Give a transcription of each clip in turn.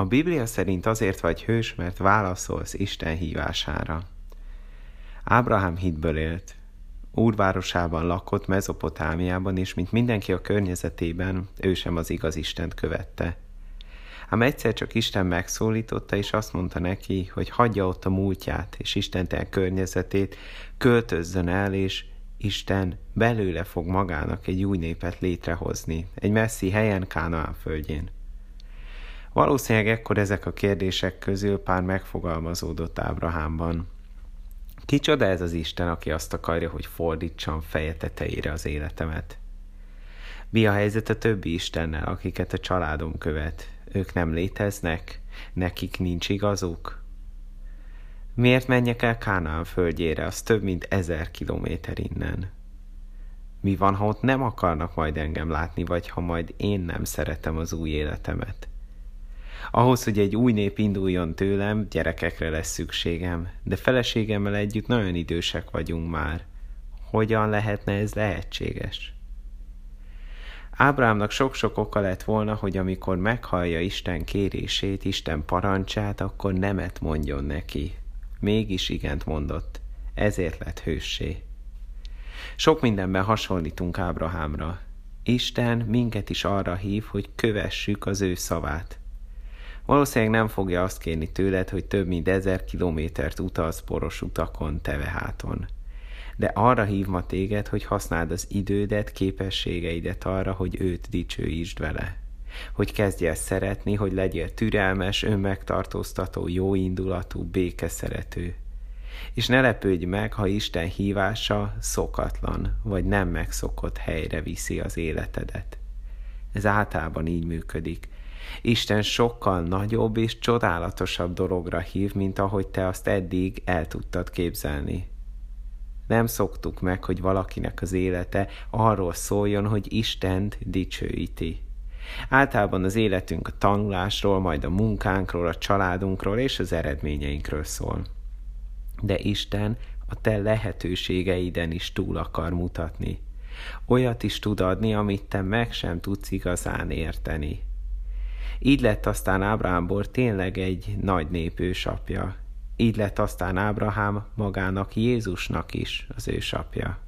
A Biblia szerint azért vagy hős, mert válaszolsz Isten hívására. Ábrahám hitből élt. Úrvárosában lakott Mezopotámiában, és mint mindenki a környezetében, ő sem az igaz Istent követte. Ám egyszer csak Isten megszólította, és azt mondta neki, hogy hagyja ott a múltját és Istenten környezetét, költözzön el, és Isten belőle fog magának egy új népet létrehozni, egy messzi helyen Kánaán földjén. Valószínűleg ekkor ezek a kérdések közül pár megfogalmazódott Ábrahámban. Kicsoda ez az Isten, aki azt akarja, hogy fordítsam feje tetejére az életemet? Mi a helyzet a többi Istennel, akiket a családom követ? Ők nem léteznek? Nekik nincs igazuk? Miért menjek el Kánaán földjére, az több mint ezer kilométer innen? Mi van, ha ott nem akarnak majd engem látni, vagy ha majd én nem szeretem az új életemet? Ahhoz, hogy egy új nép induljon tőlem, gyerekekre lesz szükségem, de feleségemmel együtt nagyon idősek vagyunk már. Hogyan lehetne ez lehetséges? Ábrámnak sok-sok oka lett volna, hogy amikor meghallja Isten kérését, Isten parancsát, akkor nemet mondjon neki. Mégis igent mondott. Ezért lett hőssé. Sok mindenben hasonlítunk Ábrahámra. Isten minket is arra hív, hogy kövessük az ő szavát. Valószínűleg nem fogja azt kérni tőled, hogy több mint ezer kilométert utaz poros utakon, teveháton. De arra hív ma téged, hogy használd az idődet, képességeidet arra, hogy őt dicsőítsd vele. Hogy kezdj el szeretni, hogy legyél türelmes, önmegtartóztató, jóindulatú, békeszerető. És ne lepődj meg, ha Isten hívása szokatlan, vagy nem megszokott helyre viszi az életedet. Ez általában így működik. Isten sokkal nagyobb és csodálatosabb dologra hív, mint ahogy te azt eddig el tudtad képzelni. Nem szoktuk meg, hogy valakinek az élete arról szóljon, hogy Istent dicsőíti. Általában az életünk a tanulásról, majd a munkánkról, a családunkról és az eredményeinkről szól. De Isten a te lehetőségeiden is túl akar mutatni. Olyat is tud adni, amit te meg sem tudsz igazán érteni. Így lett aztán Ábrámból tényleg egy nagy nép. Így lett aztán Ábrahám magának Jézusnak is az ősapja.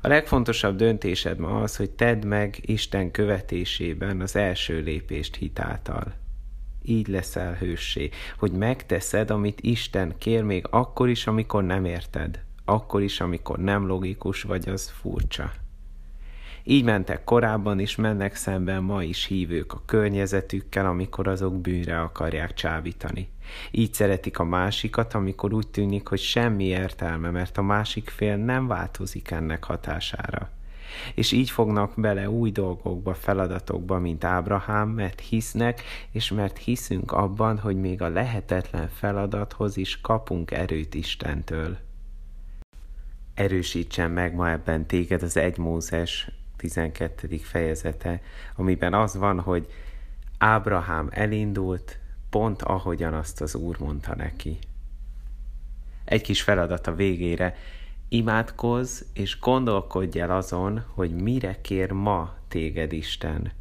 A legfontosabb döntésed ma az, hogy tedd meg Isten követésében az első lépést hitáltal. Így leszel hőssé, hogy megteszed, amit Isten kér még akkor is, amikor nem érted, akkor is, amikor nem logikus vagy az furcsa. Így mentek korábban is, mennek szemben ma is hívők a környezetükkel, amikor azok bűnre akarják csábítani. Így szeretik a másikat, amikor úgy tűnik, hogy semmi értelme, mert a másik fél nem változik ennek hatására. És így fognak bele új dolgokba, feladatokba, mint Ábrahám, mert hisznek, és mert hiszünk abban, hogy még a lehetetlen feladathoz is kapunk erőt Istentől. Erősítsen meg ma ebben téged az egy Mózes 12. fejezete, amiben az van, hogy Ábrahám elindult, pont ahogyan azt az Úr mondta neki. Egy kis feladat a végére, imádkozz és gondolkodj el azon, hogy mire kér ma téged Isten.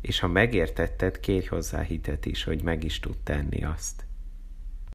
És ha megértetted, kérj hozzá hitet is, hogy meg is tud tenni azt.